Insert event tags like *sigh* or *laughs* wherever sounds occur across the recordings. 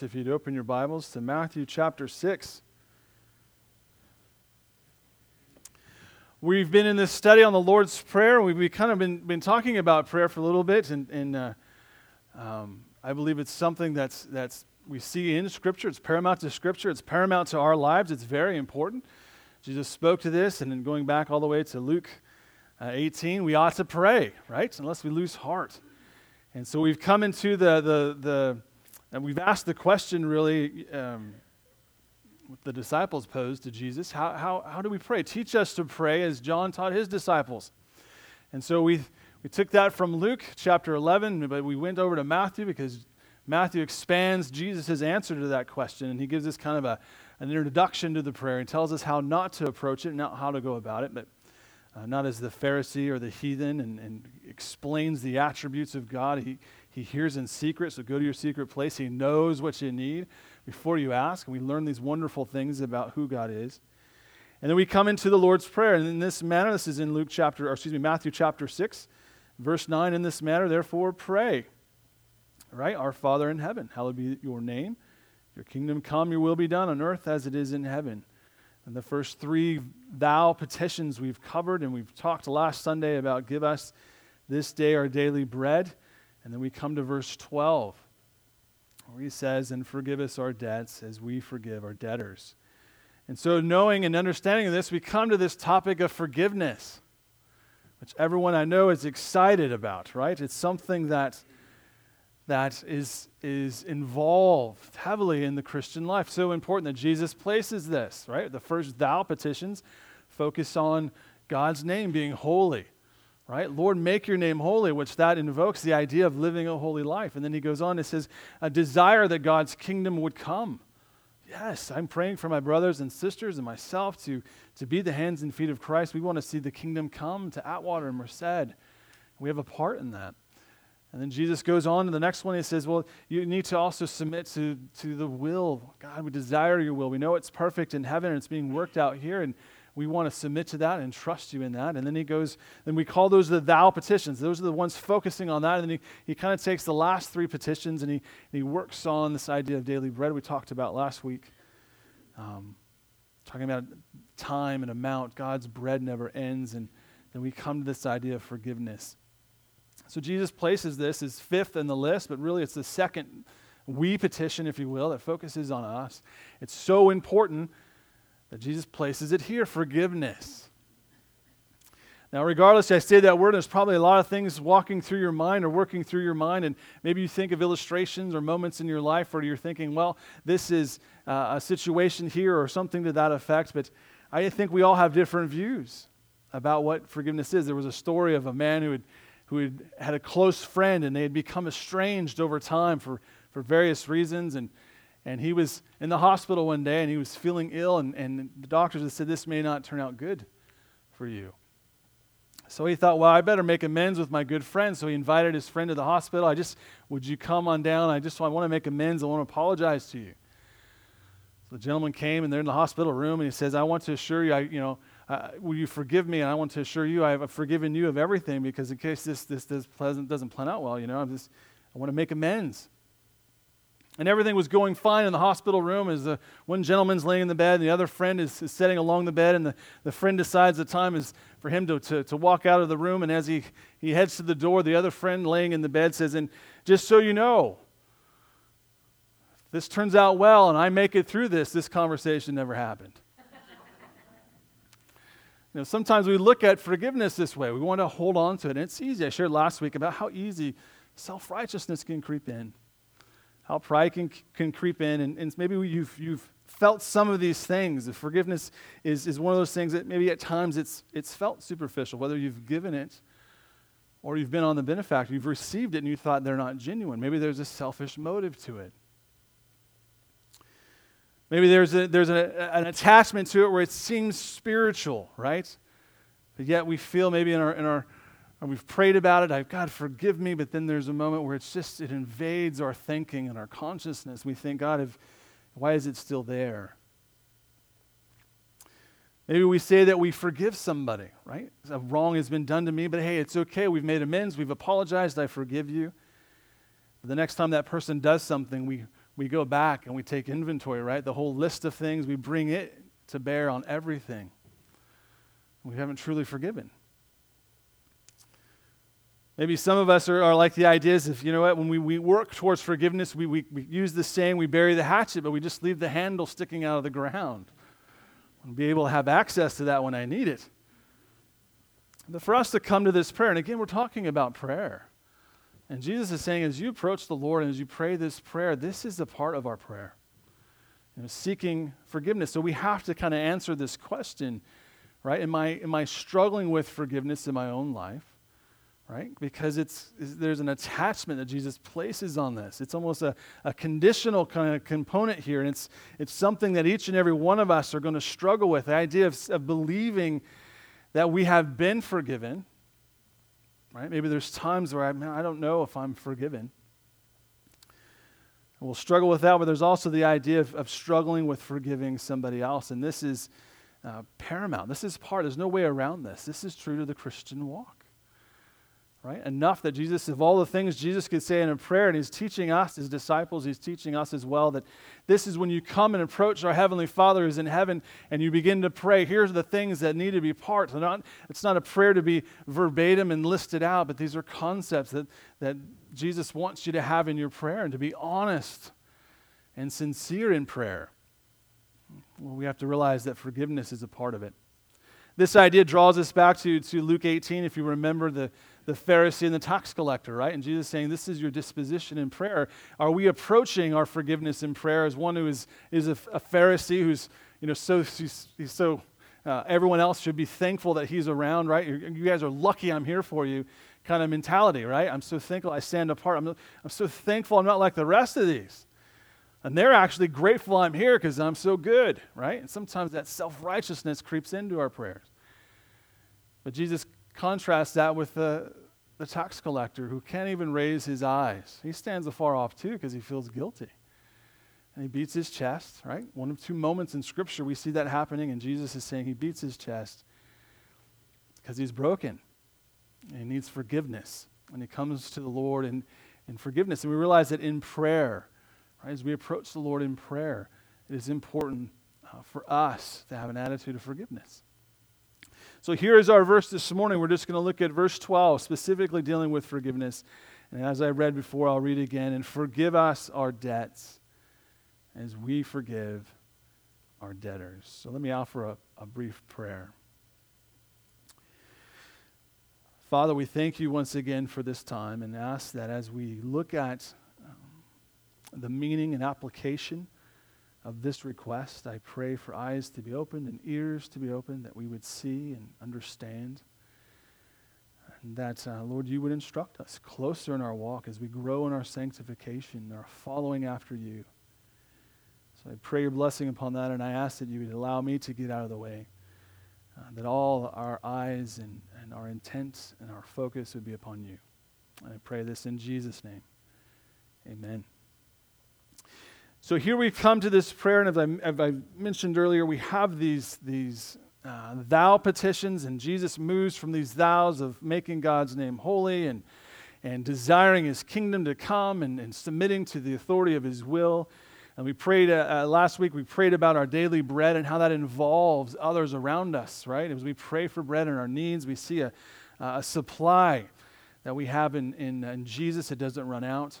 If you'd open your Bibles to Matthew chapter 6. We've been in this study on the Lord's Prayer. We've, kind of been, been talking about prayer for a little bit, and, and uh, um, I believe it's something that's, that's we see in Scripture. It's paramount to Scripture, it's paramount to our lives, it's very important. Jesus spoke to this, and then going back all the way to Luke uh, 18, we ought to pray, right? Unless we lose heart. And so we've come into the, the, the and we've asked the question really, um, what the disciples posed to Jesus how, how, how do we pray? Teach us to pray as John taught his disciples. And so we, we took that from Luke chapter 11, but we went over to Matthew because Matthew expands Jesus' answer to that question, and he gives us kind of a, an introduction to the prayer and tells us how not to approach it, not how to go about it, but uh, not as the Pharisee or the heathen, and, and explains the attributes of God. He, he hears in secret, so go to your secret place. He knows what you need before you ask. And we learn these wonderful things about who God is. And then we come into the Lord's Prayer. And in this manner, this is in Luke chapter, or excuse me, Matthew chapter 6, verse 9. In this manner, therefore, pray. Right? Our Father in heaven, hallowed be your name. Your kingdom come, your will be done on earth as it is in heaven. And the first three thou petitions we've covered, and we've talked last Sunday about give us this day our daily bread. And then we come to verse 12, where he says, And forgive us our debts as we forgive our debtors. And so, knowing and understanding this, we come to this topic of forgiveness, which everyone I know is excited about, right? It's something that, that is, is involved heavily in the Christian life. So important that Jesus places this, right? The first thou petitions focus on God's name being holy right? Lord, make your name holy, which that invokes the idea of living a holy life. And then he goes on and says, a desire that God's kingdom would come. Yes, I'm praying for my brothers and sisters and myself to, to be the hands and feet of Christ. We want to see the kingdom come to Atwater and Merced. We have a part in that. And then Jesus goes on to the next one. He says, Well, you need to also submit to, to the will. God, we desire your will. We know it's perfect in heaven and it's being worked out here. And we want to submit to that and trust you in that. And then he goes, then we call those the thou petitions. Those are the ones focusing on that. And then he, he kind of takes the last three petitions and he, he works on this idea of daily bread we talked about last week. Um, talking about time and amount. God's bread never ends. And then we come to this idea of forgiveness. So Jesus places this as fifth in the list, but really it's the second we petition, if you will, that focuses on us. It's so important that Jesus places it here forgiveness. Now, regardless, I say that word, there's probably a lot of things walking through your mind or working through your mind, and maybe you think of illustrations or moments in your life where you're thinking, well, this is uh, a situation here or something to that effect, but I think we all have different views about what forgiveness is. There was a story of a man who had, who had had a close friend, and they had become estranged over time for, for various reasons, and and he was in the hospital one day and he was feeling ill, and, and the doctors had said, This may not turn out good for you. So he thought, Well, I better make amends with my good friend. So he invited his friend to the hospital. I just, would you come on down? I just I want to make amends. I want to apologize to you. So the gentleman came and they're in the hospital room and he says, I want to assure you, I, you know, uh, will you forgive me? And I want to assure you I have forgiven you of everything because in case this, this, this pleasant, doesn't plan out well, you know, I'm just, I want to make amends. And everything was going fine in the hospital room as the one gentleman's laying in the bed and the other friend is, is sitting along the bed. And the, the friend decides the time is for him to, to, to walk out of the room. And as he, he heads to the door, the other friend laying in the bed says, And just so you know, this turns out well and I make it through this, this conversation never happened. *laughs* you know, sometimes we look at forgiveness this way. We want to hold on to it. And it's easy. I shared last week about how easy self righteousness can creep in how pride can, can creep in. And, and maybe you've, you've felt some of these things. Forgiveness is, is one of those things that maybe at times it's, it's felt superficial, whether you've given it or you've been on the benefactor. You've received it and you thought they're not genuine. Maybe there's a selfish motive to it. Maybe there's, a, there's a, an attachment to it where it seems spiritual, right? But yet we feel maybe in our, in our and we've prayed about it. I've God forgive me, but then there's a moment where it's just it invades our thinking and our consciousness. We think, God, if, why is it still there? Maybe we say that we forgive somebody, right? A wrong has been done to me, but hey, it's okay. We've made amends. We've apologized. I forgive you. But the next time that person does something, we, we go back and we take inventory, right? The whole list of things, we bring it to bear on everything. We haven't truly forgiven. Maybe some of us are, are like the ideas of, you know what, when we, we work towards forgiveness, we, we, we use the saying, we bury the hatchet, but we just leave the handle sticking out of the ground. And be able to have access to that when I need it. But for us to come to this prayer, and again, we're talking about prayer. And Jesus is saying, as you approach the Lord and as you pray this prayer, this is a part of our prayer. You know, seeking forgiveness. So we have to kind of answer this question, right? Am I, am I struggling with forgiveness in my own life? Right? Because it's, there's an attachment that Jesus places on this. It's almost a, a conditional kind of component here, and it's, it's something that each and every one of us are going to struggle with the idea of, of believing that we have been forgiven, right? Maybe there's times where I, man, I don't know if I'm forgiven. We'll struggle with that, but there's also the idea of, of struggling with forgiving somebody else, and this is uh, paramount. This is part, there's no way around this. This is true to the Christian walk right? Enough that Jesus, of all the things Jesus could say in a prayer, and he's teaching us, his disciples, he's teaching us as well, that this is when you come and approach our Heavenly Father who's in heaven and you begin to pray. Here's the things that need to be part. Not, it's not a prayer to be verbatim and listed out, but these are concepts that, that Jesus wants you to have in your prayer and to be honest and sincere in prayer. Well, we have to realize that forgiveness is a part of it. This idea draws us back to, to Luke 18, if you remember the, the Pharisee and the tax collector, right? And Jesus saying, This is your disposition in prayer. Are we approaching our forgiveness in prayer as one who is, is a, a Pharisee who's, you know, so, he's, he's so, uh, everyone else should be thankful that he's around, right? You guys are lucky I'm here for you kind of mentality, right? I'm so thankful I stand apart. I'm, I'm so thankful I'm not like the rest of these. And they're actually grateful I'm here because I'm so good, right? And sometimes that self righteousness creeps into our prayers. But Jesus Contrast that with the, the tax collector who can't even raise his eyes. He stands afar off too because he feels guilty. And he beats his chest, right? One of two moments in Scripture we see that happening, and Jesus is saying he beats his chest because he's broken and he needs forgiveness. And he comes to the Lord in, in forgiveness. And we realize that in prayer, right, as we approach the Lord in prayer, it is important uh, for us to have an attitude of forgiveness. So here is our verse this morning. We're just going to look at verse 12, specifically dealing with forgiveness. And as I read before, I'll read again. And forgive us our debts as we forgive our debtors. So let me offer a, a brief prayer. Father, we thank you once again for this time and ask that as we look at um, the meaning and application of this request. I pray for eyes to be opened and ears to be opened, that we would see and understand. And that, uh, Lord, you would instruct us closer in our walk as we grow in our sanctification, our following after you. So I pray your blessing upon that, and I ask that you would allow me to get out of the way, uh, that all our eyes and, and our intent and our focus would be upon you. And I pray this in Jesus' name. Amen. So here we've come to this prayer, and as I, as I mentioned earlier, we have these, these uh, thou petitions, and Jesus moves from these thous of making God's name holy and, and desiring his kingdom to come and, and submitting to the authority of his will. And we prayed uh, uh, last week, we prayed about our daily bread and how that involves others around us, right? As we pray for bread and our needs, we see a, a supply that we have in, in, in Jesus, it doesn't run out.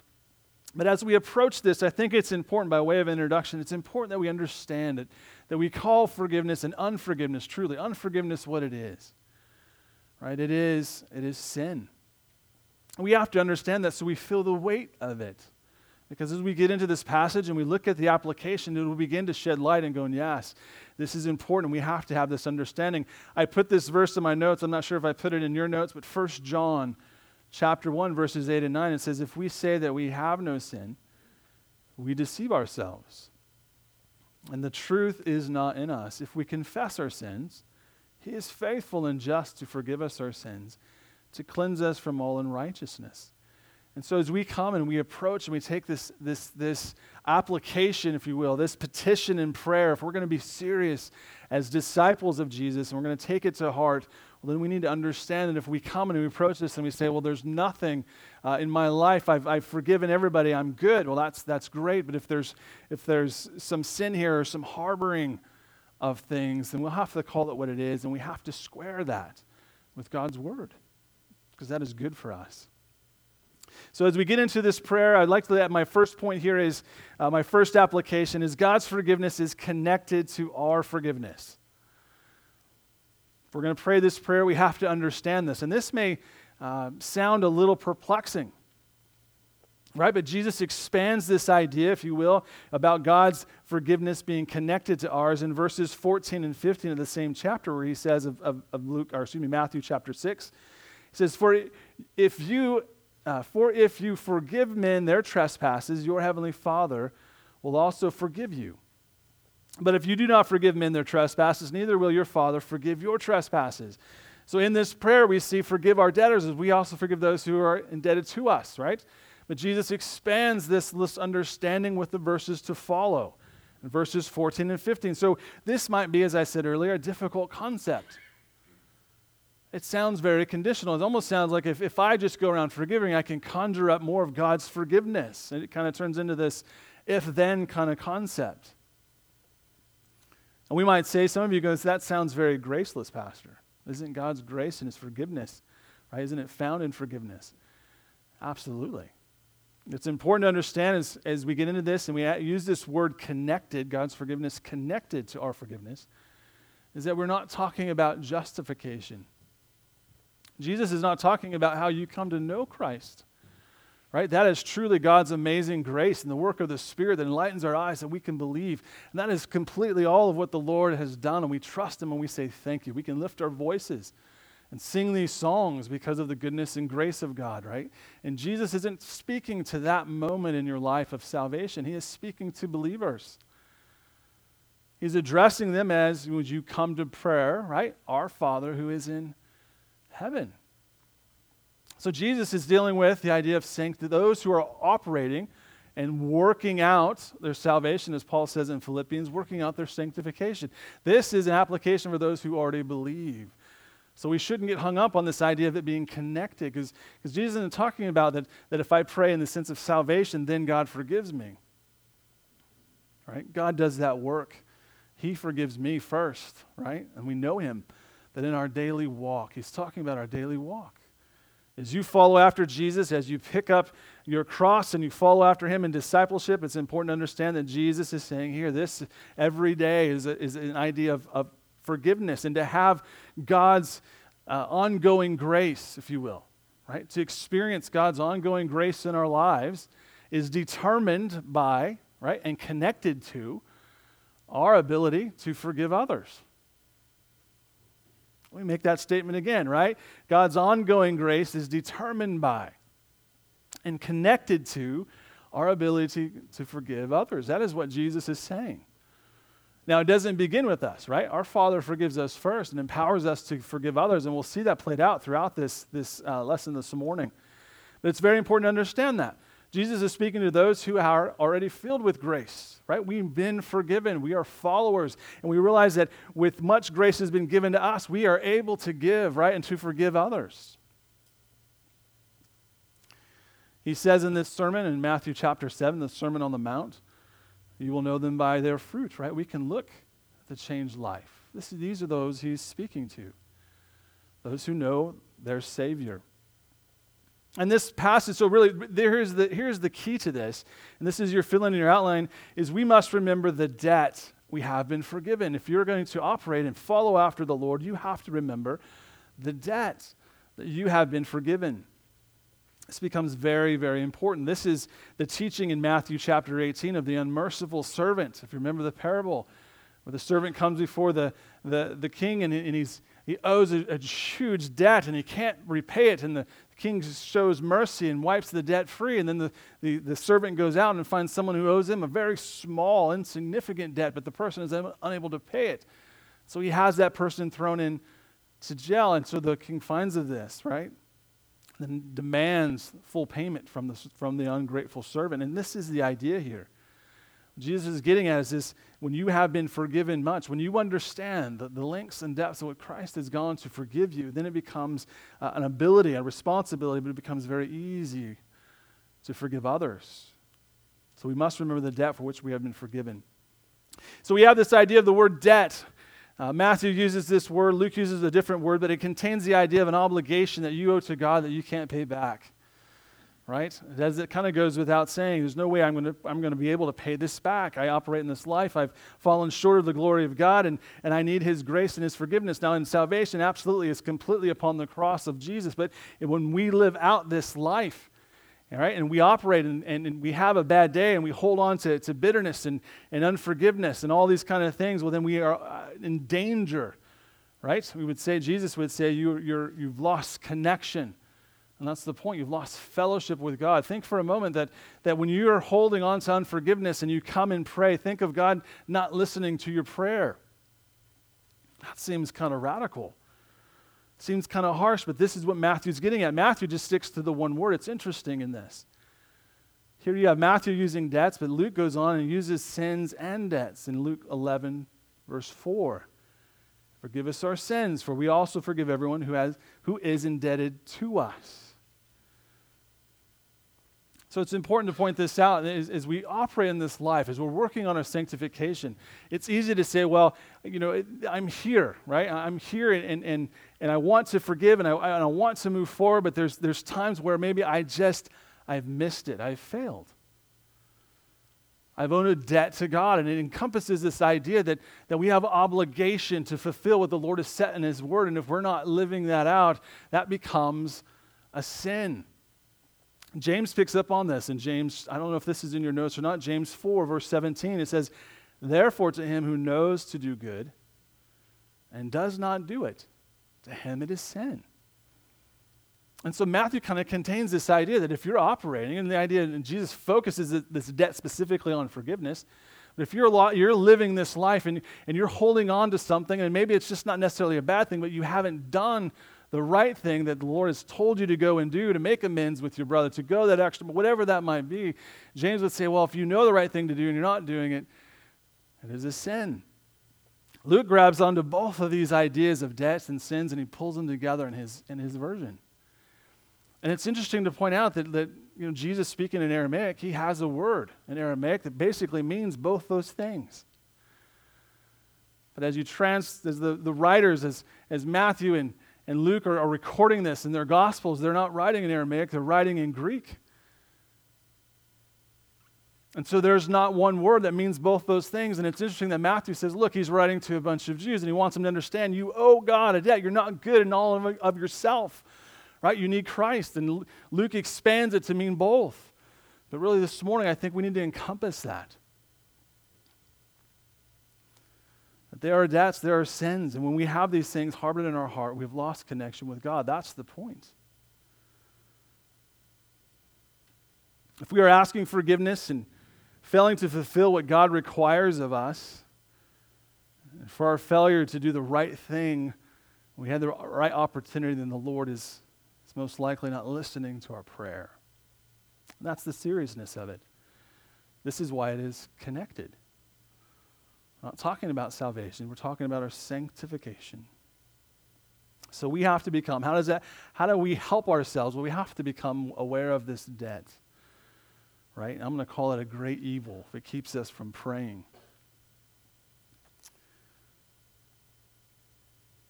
But as we approach this, I think it's important, by way of introduction, it's important that we understand it, that we call forgiveness and unforgiveness truly. Unforgiveness, what it is, right? It is, it is sin. We have to understand that so we feel the weight of it. Because as we get into this passage and we look at the application, it will begin to shed light and going, yes, this is important. We have to have this understanding. I put this verse in my notes. I'm not sure if I put it in your notes, but 1 John chapter 1, verses 8 and 9, it says, If we say that we have no sin, we deceive ourselves. And the truth is not in us. If we confess our sins, he is faithful and just to forgive us our sins, to cleanse us from all unrighteousness. And so as we come and we approach and we take this, this, this application, if you will, this petition and prayer, if we're going to be serious as disciples of Jesus and we're going to take it to heart, well, then we need to understand that if we come and we approach this and we say, well, there's nothing uh, in my life, I've, I've forgiven everybody, I'm good, well, that's, that's great. But if there's, if there's some sin here or some harboring of things, then we'll have to call it what it is and we have to square that with God's word because that is good for us. So, as we get into this prayer, I'd like to, let my first point here is uh, my first application is God's forgiveness is connected to our forgiveness. If we're going to pray this prayer, we have to understand this. And this may uh, sound a little perplexing, right? But Jesus expands this idea, if you will, about God's forgiveness being connected to ours in verses 14 and 15 of the same chapter, where he says of, of, of Luke, or excuse me, Matthew chapter 6. He says, For if you uh, for if you forgive men their trespasses, your heavenly Father will also forgive you. But if you do not forgive men their trespasses, neither will your Father forgive your trespasses. So in this prayer, we see forgive our debtors as we also forgive those who are indebted to us, right? But Jesus expands this, understanding with the verses to follow verses 14 and 15. So this might be, as I said earlier, a difficult concept. It sounds very conditional. It almost sounds like if, if I just go around forgiving, I can conjure up more of God's forgiveness. And it kind of turns into this if then kind of concept. And we might say, some of you goes, that sounds very graceless, Pastor. Isn't God's grace and his forgiveness, right? Isn't it found in forgiveness? Absolutely. It's important to understand as, as we get into this and we use this word connected, God's forgiveness connected to our forgiveness, is that we're not talking about justification. Jesus is not talking about how you come to know Christ. Right? That is truly God's amazing grace and the work of the Spirit that enlightens our eyes that we can believe. And that is completely all of what the Lord has done. And we trust Him and we say thank you. We can lift our voices and sing these songs because of the goodness and grace of God, right? And Jesus isn't speaking to that moment in your life of salvation, He is speaking to believers. He's addressing them as, would you come to prayer, right? Our Father who is in heaven. So Jesus is dealing with the idea of sanctity. Those who are operating and working out their salvation, as Paul says in Philippians, working out their sanctification. This is an application for those who already believe. So we shouldn't get hung up on this idea of it being connected, because Jesus isn't talking about that, that if I pray in the sense of salvation, then God forgives me. Right? God does that work. He forgives me first, right? And we know him that in our daily walk, he's talking about our daily walk. As you follow after Jesus, as you pick up your cross and you follow after him in discipleship, it's important to understand that Jesus is saying here this every day is, a, is an idea of, of forgiveness and to have God's uh, ongoing grace, if you will, right? To experience God's ongoing grace in our lives is determined by, right, and connected to our ability to forgive others. Me make that statement again, right? God's ongoing grace is determined by and connected to our ability to forgive others. That is what Jesus is saying. Now, it doesn't begin with us, right? Our Father forgives us first and empowers us to forgive others, and we'll see that played out throughout this, this uh, lesson this morning. But it's very important to understand that. Jesus is speaking to those who are already filled with grace, right? We've been forgiven. We are followers. And we realize that with much grace has been given to us, we are able to give, right? And to forgive others. He says in this sermon in Matthew chapter 7, the Sermon on the Mount, you will know them by their fruit, right? We can look at the changed life. This, these are those he's speaking to, those who know their Savior. And this passage, so really, here's the, here's the key to this, and this is your fill in your outline, is we must remember the debt we have been forgiven. If you're going to operate and follow after the Lord, you have to remember the debt that you have been forgiven. This becomes very, very important. This is the teaching in Matthew chapter 18 of the unmerciful servant. If you remember the parable, where the servant comes before the, the, the king and, and he's, he owes a, a, huge debt and he can't repay it. And the, king shows mercy and wipes the debt free. And then the, the, the, servant goes out and finds someone who owes him a very small, insignificant debt, but the person is unable to pay it. So he has that person thrown in to jail. And so the king finds of this, right? And demands full payment from the, from the ungrateful servant. And this is the idea here. Jesus is getting at is this when you have been forgiven much, when you understand the, the lengths and depths of what Christ has gone to forgive you, then it becomes uh, an ability, a responsibility, but it becomes very easy to forgive others. So we must remember the debt for which we have been forgiven. So we have this idea of the word debt. Uh, Matthew uses this word, Luke uses a different word, but it contains the idea of an obligation that you owe to God that you can't pay back right? As it kind of goes without saying, there's no way I'm going to I'm going to be able to pay this back. I operate in this life. I've fallen short of the glory of God, and, and I need His grace and His forgiveness. Now, in salvation, absolutely, it's completely upon the cross of Jesus. But when we live out this life, all right, and we operate and, and, and, we have a bad day and we hold on to, to bitterness and, and unforgiveness and all these kind of things, well, then we are uh, in danger, right? We would say, Jesus would say, you, you're, you've lost connection and that's the point. You've lost fellowship with God. Think for a moment that, that when you're holding on to unforgiveness and you come and pray, think of God not listening to your prayer. That seems kind of radical. Seems kind of harsh, but this is what Matthew's getting at. Matthew just sticks to the one word. It's interesting in this. Here you have Matthew using debts, but Luke goes on and uses sins and debts in Luke 11, verse 4. Forgive us our sins, for we also forgive everyone who, has, who is indebted to us. So it's important to point this out as, as, we operate in this life, as we're working on our sanctification. It's easy to say, well, you know, I'm here, right? I'm here and, and, and I want to forgive and I, and I want to move forward, but there's, there's times where maybe I just, I've missed it. I've failed. I've owed a debt to God. And it encompasses this idea that, that we have obligation to fulfill what the Lord has set in His Word. And if we're not living that out, that becomes a sin. James picks up on this in James, I don't know if this is in your notes or not, James 4, verse 17. It says, Therefore, to him who knows to do good and does not do it, to him it is sin. And so Matthew kind of contains this idea that if you're operating, and the idea, and Jesus focuses this debt specifically on forgiveness, but if you're, lot, you're living this life and, and you're holding on to something, and maybe it's just not necessarily a bad thing, but you haven't done the right thing that the Lord has told you to go and do to make amends with your brother, to go that extra, whatever that might be, James would say, well, if you know the right thing to do and you're not doing it, it is a sin. Luke grabs onto both of these ideas of debts and sins and he pulls them together in his, in his version. And it's interesting to point out that, that you know, Jesus speaking in Aramaic, he has a word in Aramaic that basically means both those things. But as you trans, as the, the writers, as, as Matthew and, and Luke are, are recording this in their Gospels, they're not writing in Aramaic, they're writing in Greek. And so there's not one word that means both those things. And it's interesting that Matthew says, look, he's writing to a bunch of Jews and he wants them to understand you owe God a debt. You're not good in all of, of yourself, right? You need Christ. And Luke expands it to mean both. But really, this morning, I think we need to encompass that. There are debts, there are sins. And when we have these things harbored in our heart, we've lost connection with God. That's the point. If we are asking forgiveness and failing to fulfill what God requires of us, for our failure to do the right thing, we had the right opportunity, then the Lord is, is most likely not listening to our prayer. And that's the seriousness of it. This is why it is connected. We're not talking about salvation, we're talking about our sanctification. So we have to become, how does that, how do we help ourselves? Well, we have to become aware of this debt. Right? I'm going to call it a great evil if it keeps us from praying.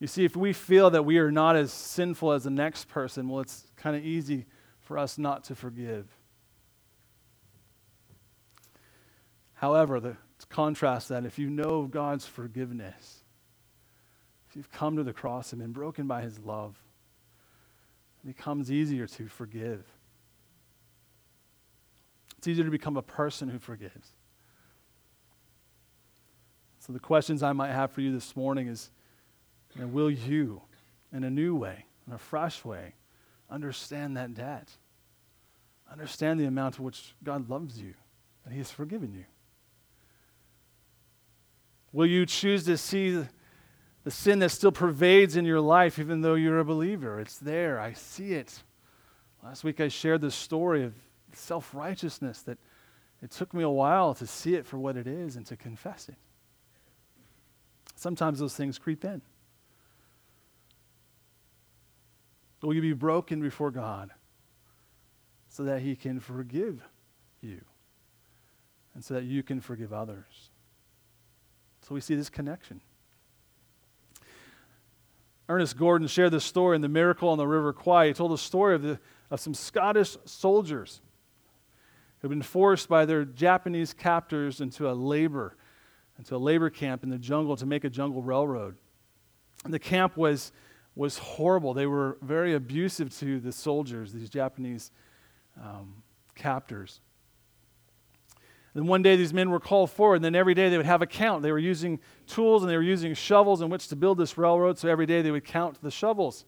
You see, if we feel that we are not as sinful as the next person, well, it's kind of easy for us not to forgive. However, the contrast that, if you know God's forgiveness, if you've come to the cross and been broken by his love, it becomes easier to forgive. It's easier to become a person who forgives. So, the questions I might have for you this morning is you know, will you, in a new way, in a fresh way, understand that debt? Understand the amount to which God loves you, and He has forgiven you. Will you choose to see the sin that still pervades in your life, even though you're a believer? It's there. I see it. Last week I shared the story of self righteousness that it took me a while to see it for what it is and to confess it. Sometimes those things creep in. Will you be broken before God so that He can forgive you and so that you can forgive others? So we see this connection. Ernest Gordon shared this story in The Miracle on the River Kwai. He told the story of, the, of some Scottish soldiers who had been forced by their Japanese captors into a labor, into a labor camp in the jungle to make a jungle railroad. And the camp was, was horrible. They were very abusive to the soldiers, these Japanese um, captors. And one day these men were called forward, and then every day they would have a count. They were using tools and they were using shovels in which to build this railroad, so every day they would count the shovels.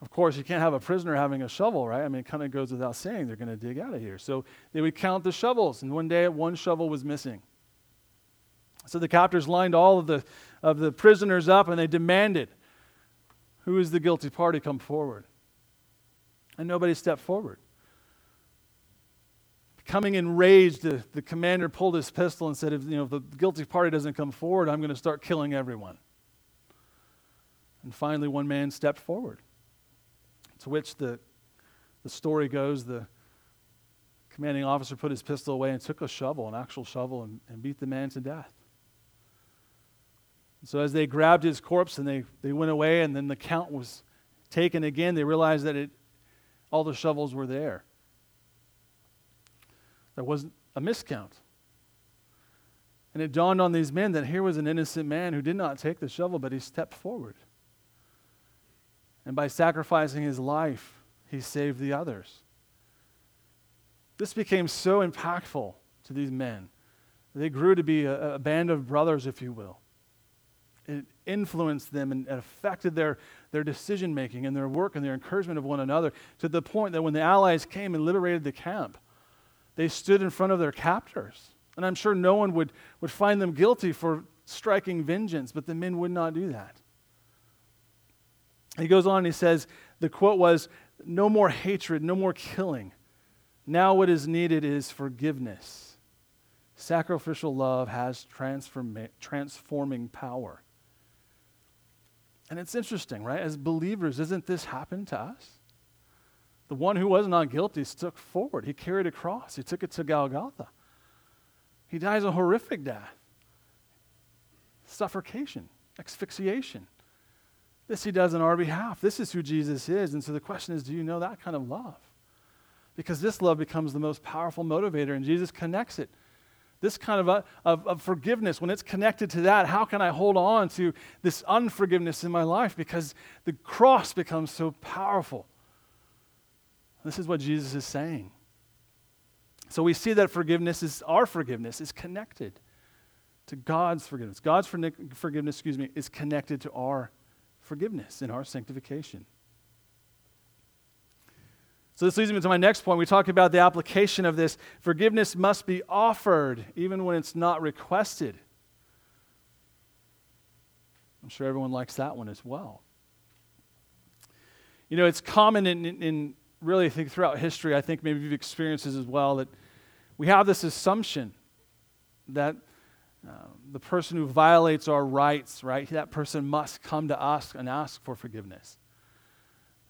Of course, you can't have a prisoner having a shovel, right? I mean, it kind of goes without saying they're going to dig out of here. So they would count the shovels, and one day one shovel was missing. So the captors lined all of the, of the prisoners up and they demanded, Who is the guilty party? Come forward. And nobody stepped forward. Becoming enraged, the, the commander pulled his pistol and said, if, you know, if the guilty party doesn't come forward, I'm going to start killing everyone. And finally, one man stepped forward. To which the, the story goes the commanding officer put his pistol away and took a shovel, an actual shovel, and, and beat the man to death. So as they grabbed his corpse and they, they went away, and then the count was taken again, they realized that it, all the shovels were there. There wasn't a miscount. And it dawned on these men that here was an innocent man who did not take the shovel, but he stepped forward. And by sacrificing his life, he saved the others. This became so impactful to these men. They grew to be a, a band of brothers, if you will. It influenced them and affected their, their decision making and their work and their encouragement of one another to the point that when the Allies came and liberated the camp, they stood in front of their captors. And I'm sure no one would, would find them guilty for striking vengeance, but the men would not do that. He goes on and he says, the quote was, No more hatred, no more killing. Now what is needed is forgiveness. Sacrificial love has transforma- transforming power. And it's interesting, right? As believers, doesn't this happen to us? The one who was not guilty took forward. He carried a cross. He took it to Golgotha. He dies a horrific death. Suffocation, asphyxiation. This he does on our behalf. This is who Jesus is. And so the question is do you know that kind of love? Because this love becomes the most powerful motivator, and Jesus connects it. This kind of, uh, of, of forgiveness, when it's connected to that, how can I hold on to this unforgiveness in my life? Because the cross becomes so powerful. This is what Jesus is saying. So we see that forgiveness is our forgiveness is connected to God's forgiveness. God's forgiveness, excuse me, is connected to our forgiveness in our sanctification. So this leads me to my next point. We talk about the application of this. Forgiveness must be offered even when it's not requested. I'm sure everyone likes that one as well. You know, it's common in, in, in really, think throughout history, I think maybe you've experienced this as well, that we have this assumption that uh, the person who violates our rights, right, that person must come to us and ask for forgiveness.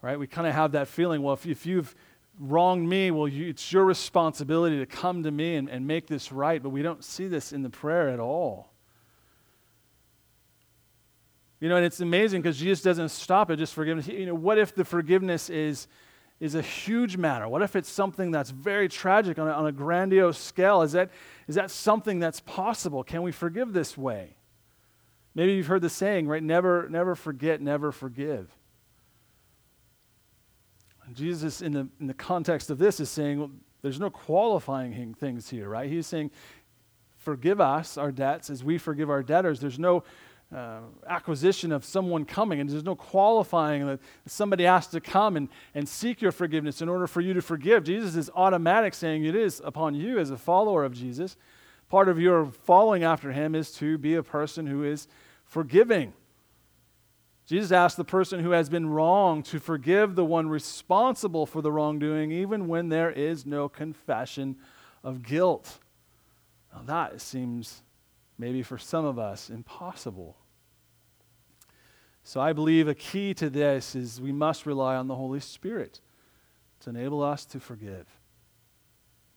Right? We kind of have that feeling, well, if, if you've wronged me, well, you, it's your responsibility to come to me and, and make this right, but we don't see this in the prayer at all. You know, and it's amazing because Jesus doesn't stop at just forgiveness. You know, what if the forgiveness is is a huge matter? What if it's something that's very tragic on a, on a grandiose scale? Is that, is that something that's possible? Can we forgive this way? Maybe you've heard the saying, right? Never, never forget, never forgive. Jesus, in the, in the context of this, is saying, well, there's no qualifying things here, right? He's saying, forgive us our debts as we forgive our debtors. There's no uh, acquisition of someone coming, and there's no qualifying that somebody has to come and, and seek your forgiveness in order for you to forgive. Jesus is automatic saying it is upon you as a follower of Jesus. Part of your following after him is to be a person who is forgiving. Jesus asked the person who has been wronged to forgive the one responsible for the wrongdoing, even when there is no confession of guilt. Now, that seems maybe for some of us impossible. So, I believe a key to this is we must rely on the Holy Spirit to enable us to forgive.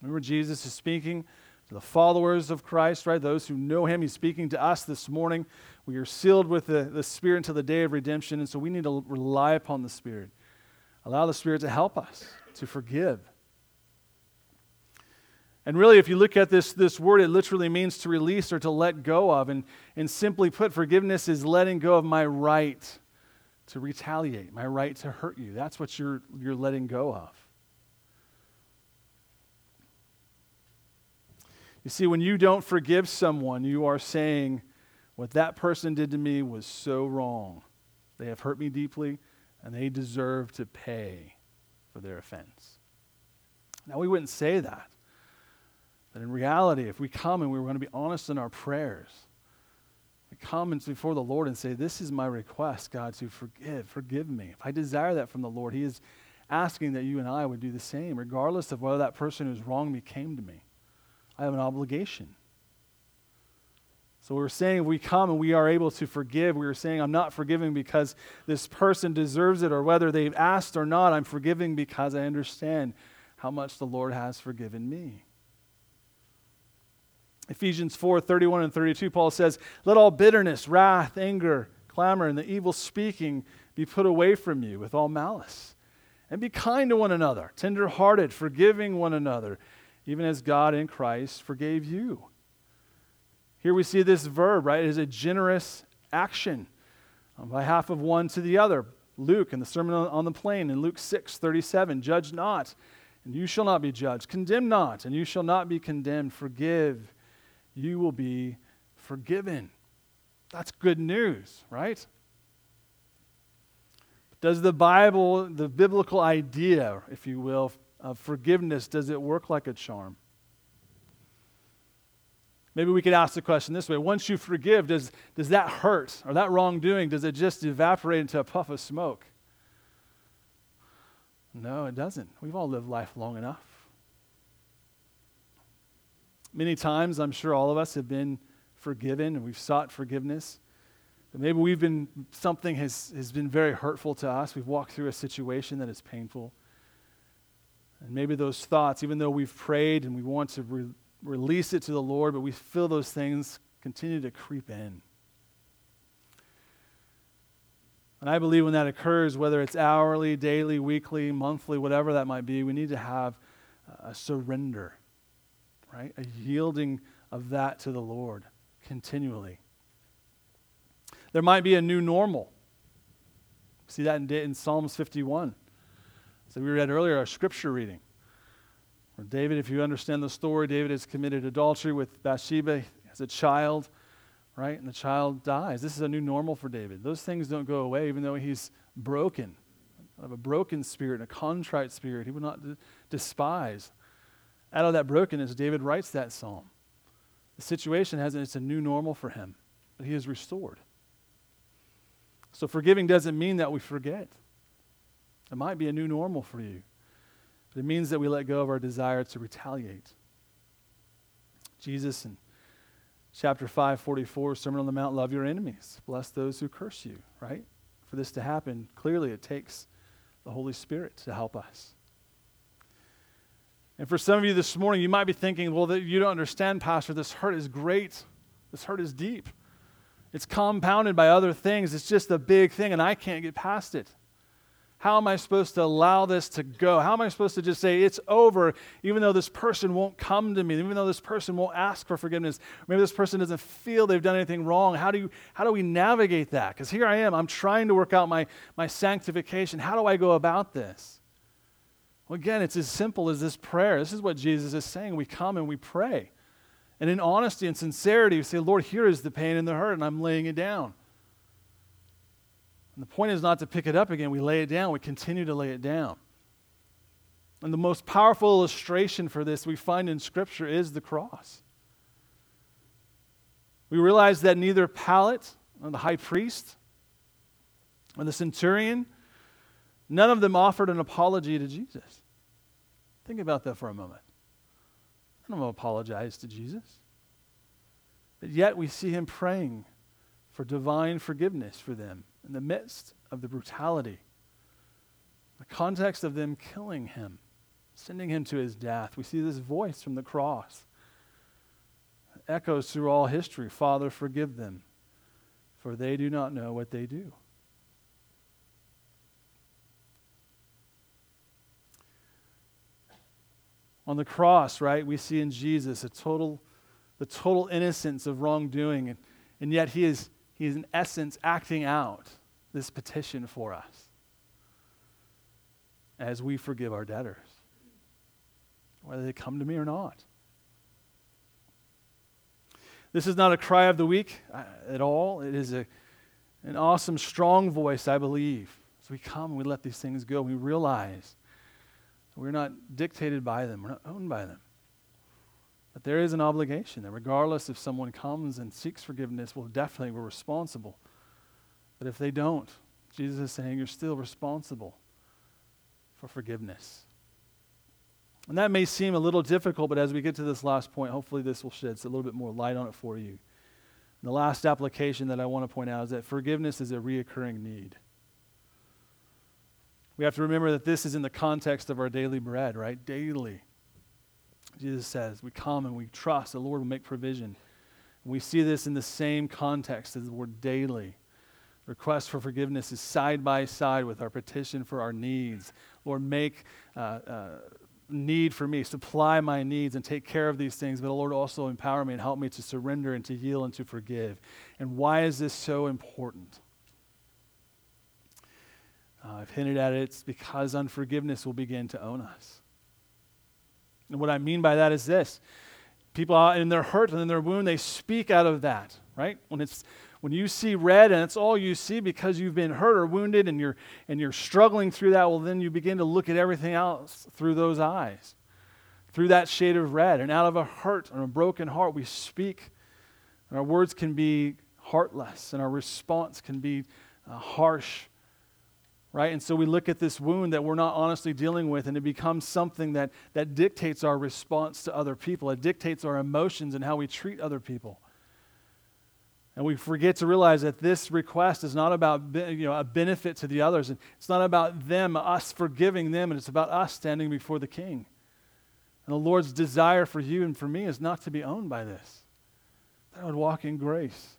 Remember, Jesus is speaking to the followers of Christ, right? Those who know him. He's speaking to us this morning. We are sealed with the, the Spirit until the day of redemption, and so we need to rely upon the Spirit. Allow the Spirit to help us to forgive. And really, if you look at this, this word, it literally means to release or to let go of. And, and simply put, forgiveness is letting go of my right to retaliate, my right to hurt you. That's what you're, you're letting go of. You see, when you don't forgive someone, you are saying, What that person did to me was so wrong. They have hurt me deeply, and they deserve to pay for their offense. Now, we wouldn't say that. But in reality, if we come and we're going to be honest in our prayers, we come before the Lord and say, This is my request, God, to forgive. Forgive me. If I desire that from the Lord, He is asking that you and I would do the same, regardless of whether that person who's wronged me came to me. I have an obligation. So we're saying if we come and we are able to forgive, we are saying I'm not forgiving because this person deserves it or whether they've asked or not, I'm forgiving because I understand how much the Lord has forgiven me. Ephesians 4 31 and 32, Paul says, Let all bitterness, wrath, anger, clamor, and the evil speaking be put away from you with all malice. And be kind to one another, tender hearted, forgiving one another even as God in Christ forgave you. Here we see this verb, right? It is a generous action on behalf of one to the other. Luke in the Sermon on the Plain in Luke 6 37, judge not, and you shall not be judged. Condemn not, and you shall not be condemned. Forgive, you will be forgiven. That's good news, right? Does the Bible, the biblical idea, if you will, of forgiveness, does it work like a charm? Maybe we could ask the question this way once you forgive, does, does that hurt or that wrongdoing, does it just evaporate into a puff of smoke? No, it doesn't. We've all lived life long enough. Many times, I'm sure all of us have been forgiven and we've sought forgiveness. But maybe we've been, something has, has been very hurtful to us. We've walked through a situation that is painful. And maybe those thoughts, even though we've prayed and we want to re- release it to the Lord, but we feel those things continue to creep in. And I believe when that occurs, whether it's hourly, daily, weekly, monthly, whatever that might be, we need to have a surrender, right? A yielding of that to the Lord continually. There might be a new normal. See that in, in Psalms 51. So we read earlier our scripture reading. Where David, if you understand the story, David has committed adultery with Bathsheba as a child, right? And the child dies. This is a new normal for David. Those things don't go away, even though he's broken. Of a broken spirit and a contrite spirit, he would not d- despise. Out of that brokenness, David writes that psalm. The situation hasn't, it's a new normal for him, but he is restored. So forgiving doesn't mean that we forget. It might be a new normal for you. But it means that we let go of our desire to retaliate. Jesus in chapter 5, 44, Sermon on the Mount, love your enemies, bless those who curse you, right? For this to happen, clearly it takes the Holy Spirit to help us. And for some of you this morning, you might be thinking, well, that you don't understand, Pastor. This hurt is great. This hurt is deep. It's compounded by other things. It's just a big thing, and I can't get past it. How am I supposed to allow this to go? How am I supposed to just say it's over, even though this person won't come to me, even though this person won't ask for forgiveness? Maybe this person doesn't feel they've done anything wrong. How do, you, how do we navigate that? Because here I am, I'm trying to work out my, my sanctification. How do I go about this? Well, again, it's as simple as this prayer. This is what Jesus is saying. We come and we pray. And in honesty and sincerity, we say, Lord, here is the pain and the hurt, and I'm laying it down. And the point is not to pick it up again. We lay it down, we continue to lay it down. And the most powerful illustration for this we find in Scripture is the cross. We realize that neither Pilate, the high priest, And the centurion, none of them offered an apology to Jesus. Think about that for a moment. None of them apologized to Jesus. But yet we see him praying for divine forgiveness for them in the midst of the brutality, the context of them killing him, sending him to his death. We see this voice from the cross. Echoes through all history Father, forgive them, for they do not know what they do. On the cross, right, we see in Jesus a total, the total innocence of wrongdoing, and, and yet he is, he is in essence acting out this petition for us as we forgive our debtors, whether they come to me or not. This is not a cry of the weak uh, at all. It is a, an awesome, strong voice, I believe. As we come and we let these things go, we realize we're not dictated by them, we're not owned by them. But there is an obligation that regardless if someone comes and seeks forgiveness, well, definitely we're responsible. But if they don't, Jesus is saying you're still responsible for forgiveness. And that may seem a little difficult, but as we get to this last point, hopefully this will shed a little bit more light on it for you. And the last application that I want to point out is that forgiveness is a reoccurring need. We have to remember that this is in the context of our daily bread, right? Daily. Jesus says, we come and we trust the Lord will make provision. We see this in the same context as the word daily. Request for forgiveness is side by side with our petition for our needs. Lord, make uh, uh, need for me, supply my needs, and take care of these things. But Lord, also empower me and help me to surrender and to yield and to forgive. And why is this so important? Uh, I've hinted at it. It's because unforgiveness will begin to own us. And what I mean by that is this people are in their hurt and in their wound, they speak out of that, right? When it's when you see red and it's all you see because you've been hurt or wounded and you're and you're struggling through that, well then you begin to look at everything else through those eyes. Through that shade of red. And out of a hurt and a broken heart, we speak. And our words can be heartless and our response can be uh, harsh right? And so we look at this wound that we're not honestly dealing with, and it becomes something that, that dictates our response to other people. It dictates our emotions and how we treat other people. And we forget to realize that this request is not about you know, a benefit to the others. and It's not about them, us forgiving them, and it's about us standing before the King. And the Lord's desire for you and for me is not to be owned by this. That I would walk in grace.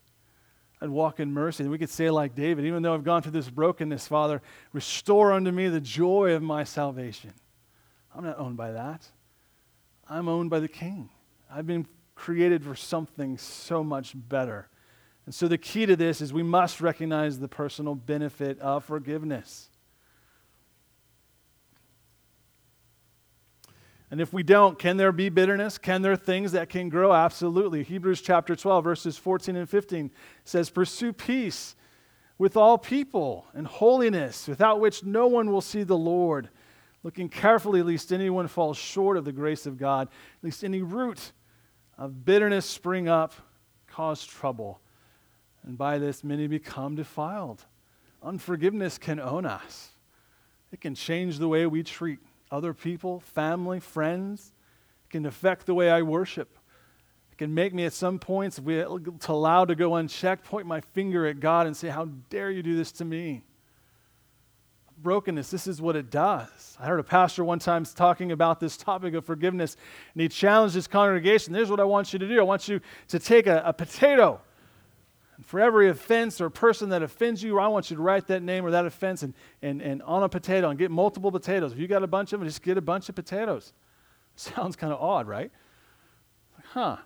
I'd walk in mercy. And we could say, like David, even though I've gone through this brokenness, Father, restore unto me the joy of my salvation. I'm not owned by that. I'm owned by the King. I've been created for something so much better. And so the key to this is we must recognize the personal benefit of forgiveness. And if we don't, can there be bitterness? Can there things that can grow? Absolutely. Hebrews chapter 12, verses 14 and 15 says, Pursue peace with all people and holiness, without which no one will see the Lord. Looking carefully, lest anyone falls short of the grace of God, lest any root of bitterness spring up, cause trouble. And by this, many become defiled. Unforgiveness can own us, it can change the way we treat other people, family, friends. It can affect the way I worship. It can make me at some points, if we allowed to go unchecked, point my finger at God and say, How dare you do this to me? Brokenness, this is what it does. I heard a pastor one time talking about this topic of forgiveness, and he challenged his congregation. Here's what I want you to do I want you to take a, a potato and for every offense or person that offends you, I want you to write that name or that offense and, and, and on a potato and get multiple potatoes. If you got a bunch of them, just get a bunch of potatoes. *laughs* Sounds kind of odd, right? Huh.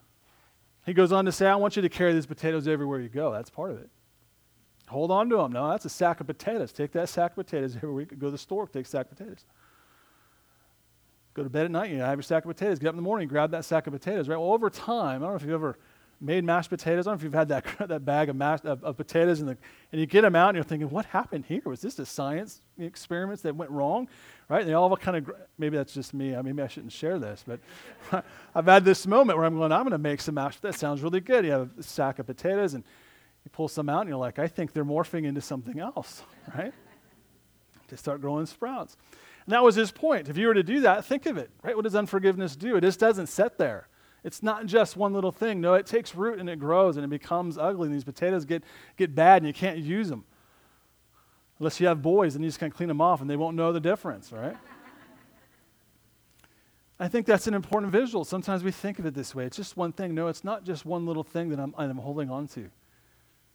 He goes on to say, I want you to carry these potatoes everywhere you go. That's part of it. Hold on to them. No, that's a sack of potatoes. Take that sack of potatoes everywhere you go to the store, take a sack of potatoes. Go to bed at night, you have your sack of potatoes. Get up in the morning, grab that sack of potatoes, right? Well, over time, I don't know if you've ever made mashed potatoes. I don't know if you've had that, *laughs* that bag of, mashed, of, of potatoes, and, the, and you get them out, and you're thinking, what happened here? Was this a science experiment that went wrong? Right? And they all kind of, maybe that's just me. I Maybe I shouldn't share this, but *laughs* I've had this moment where I'm going, I'm going to make some mashed That sounds really good. You have a sack of potatoes, and You pull some out and you're like, I think they're morphing into something else, *laughs* right? They start growing sprouts. And that was his point. If you were to do that, think of it, right? What does unforgiveness do? It just doesn't sit there. It's not just one little thing. No, it takes root and it grows and it becomes ugly. And these potatoes get, get bad and you can't use them. Unless you have boys and you just kind of clean them off and they won't know the difference, right? I think that's an important visual. Sometimes we think of it this way. It's just one thing. No, it's not just one little thing that I'm, I'm holding on to.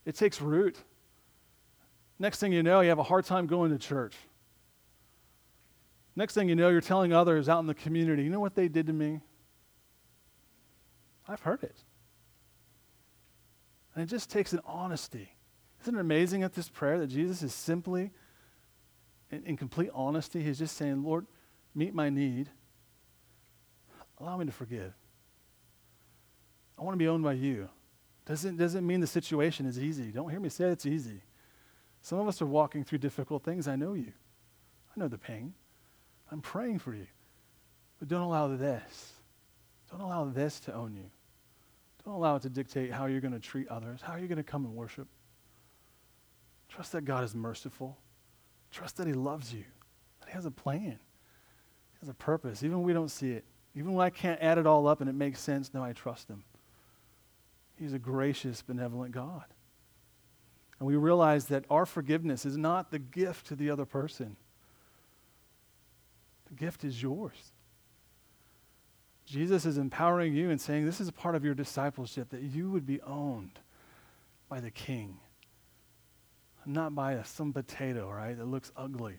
It takes root. Next thing you know, you have a hard time going to church. Next thing you know, you're telling others out in the community, you know what they did to me? I've heard it. And it just takes an honesty. Isn't it amazing at this prayer that Jesus is simply, in, in complete honesty, he's just saying, Lord, meet my need. Allow me to forgive. I want to be owned by you. Doesn't, doesn't mean the situation is easy. Don't hear me say it's easy. Some of us are walking through difficult things. I know you. I know the pain. I'm praying for you. But don't allow this. Don't allow this to own you. Don't allow it to dictate how you're going to treat others, how you're going to come and worship. Trust that God is merciful. Trust that He loves you, that He has a plan, He has a purpose, even when we don't see it. Even when I can't add it all up and it makes sense, no, I trust Him. He's a gracious, benevolent God. And we realize that our forgiveness is not the gift to the other person. The gift is yours. Jesus is empowering you and saying, This is a part of your discipleship, that you would be owned by the King, not by a, some potato, right, that looks ugly,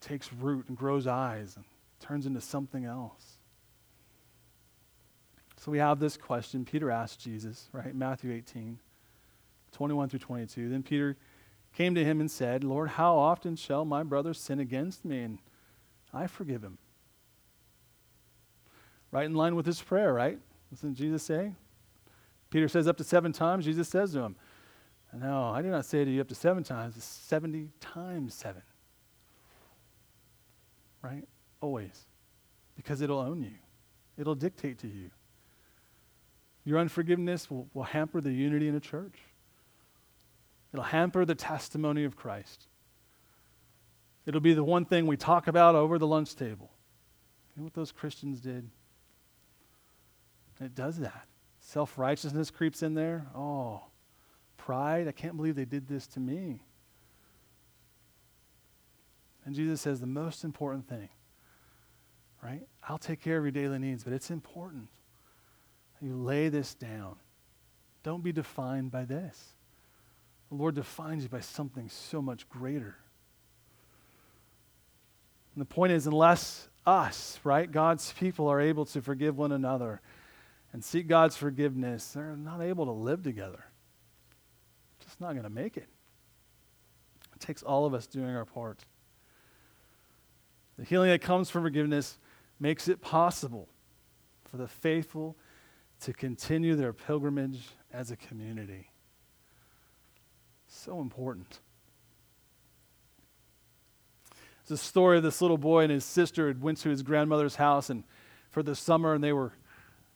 takes root and grows eyes and turns into something else. So we have this question. Peter asked Jesus, right? Matthew 18, 21 through 22. Then Peter came to him and said, Lord, how often shall my brother sin against me and I forgive him? Right in line with his prayer, right? Doesn't Jesus say? Peter says up to seven times. Jesus says to him, No, I do not say to you up to seven times, it's 70 times seven. Right? Always. Because it'll own you, it'll dictate to you. Your unforgiveness will, will hamper the unity in a church, it'll hamper the testimony of Christ. It'll be the one thing we talk about over the lunch table. You know what those Christians did? It does that. Self righteousness creeps in there. Oh, pride. I can't believe they did this to me. And Jesus says the most important thing, right? I'll take care of your daily needs, but it's important. You lay this down. Don't be defined by this. The Lord defines you by something so much greater. And the point is, unless us, right, God's people are able to forgive one another and seek God's forgiveness, they're not able to live together. Just not going to make it. It takes all of us doing our part. The healing that comes from forgiveness makes it possible for the faithful to continue their pilgrimage as a community. So important. It's a story of this little boy and his sister had went to his grandmother's house and for the summer and they were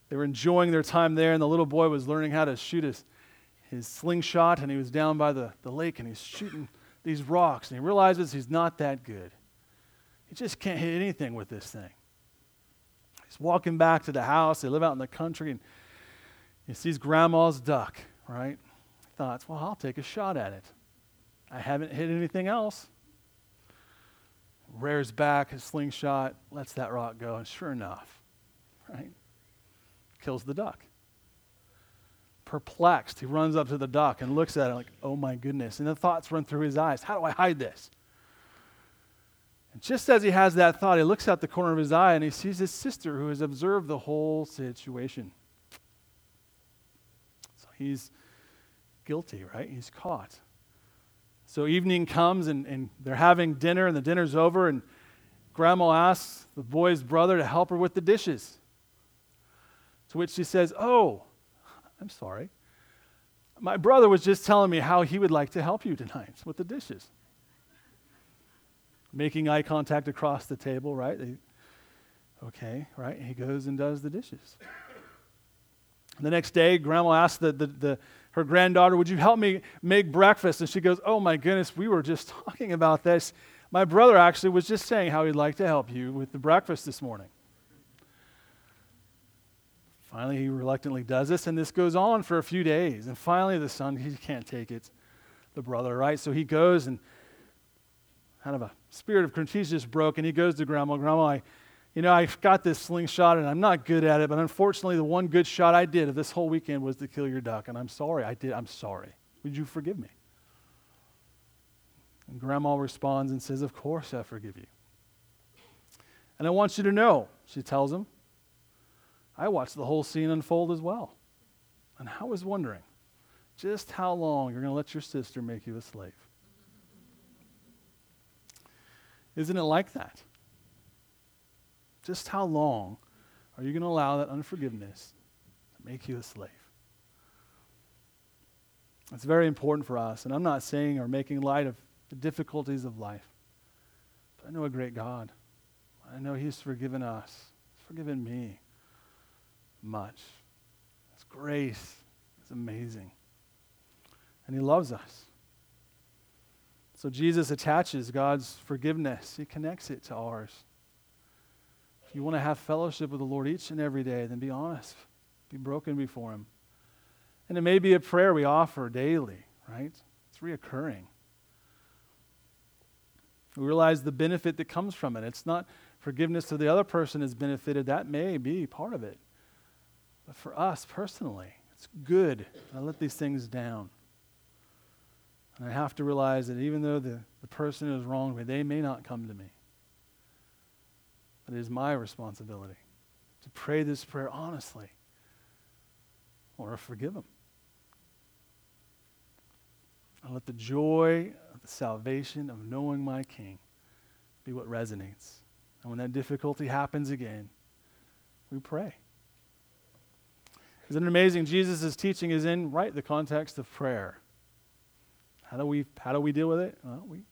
they were enjoying their time there and the little boy was learning how to shoot his, his slingshot and he was down by the, the lake and he's shooting these rocks and he realizes he's not that good. He just can't hit anything with this thing. He's walking back to the house. They live out in the country, and he sees grandma's duck, right? He thought, well, I'll take a shot at it. I haven't hit anything else. Rears back his slingshot, lets that rock go, and sure enough, right? Kills the duck. Perplexed, he runs up to the duck and looks at it like, oh my goodness. And the thoughts run through his eyes how do I hide this? And just as he has that thought, he looks out the corner of his eye and he sees his sister who has observed the whole situation. So he's guilty, right? He's caught. So evening comes and, and they're having dinner and the dinner's over and grandma asks the boy's brother to help her with the dishes. To which she says, Oh, I'm sorry. My brother was just telling me how he would like to help you tonight with the dishes making eye contact across the table, right? They, okay, right? He goes and does the dishes. The next day, grandma asks the, the, the her granddaughter, Would you help me make breakfast? And she goes, Oh my goodness, we were just *laughs* talking about this. My brother actually was just saying how he'd like to help you with the breakfast this morning. Finally, he reluctantly does this, and this goes on for a few days. And finally, the son, he can't take it, the brother, right? So he goes and kind of a spirit of contagious broke, and he goes to grandma. Grandma, I, you know, I've got this slingshot, and I'm not good at it, but unfortunately, the one good shot I did of this whole weekend was to kill your duck, and I'm sorry. I did. I'm sorry. Would you forgive me? And grandma responds and says, Of course I forgive you. And I want you to know, she tells him, I watched the whole scene unfold as well. And I was wondering just how long you're going to let your sister make you a slave. Isn't it like that? Just how long are you going to allow that unforgiveness to make you a slave? It's very important for us. And I'm not saying or making light of the difficulties of life. But I know a great God. I know He's forgiven us, He's forgiven me much. His grace is amazing. And He loves us. So Jesus attaches God's forgiveness, He connects it to ours. If you want to have fellowship with the Lord each and every day, then be honest, be broken before Him. And it may be a prayer we offer daily, right? It's reoccurring. We realize the benefit that comes from it. It's not forgiveness to the other person is benefited. That may be part of it. But for us personally, it's good. I let these things down. And I have to realize that even though the, the person is wrong, they may not come to me. But it is my responsibility to pray this prayer honestly or forgive them. And let the joy of the salvation of knowing my King be what resonates. And when that difficulty happens again, we pray. Isn't it amazing? Jesus' teaching is in, right, the context of prayer. How do we, how do we deal with it? Well, we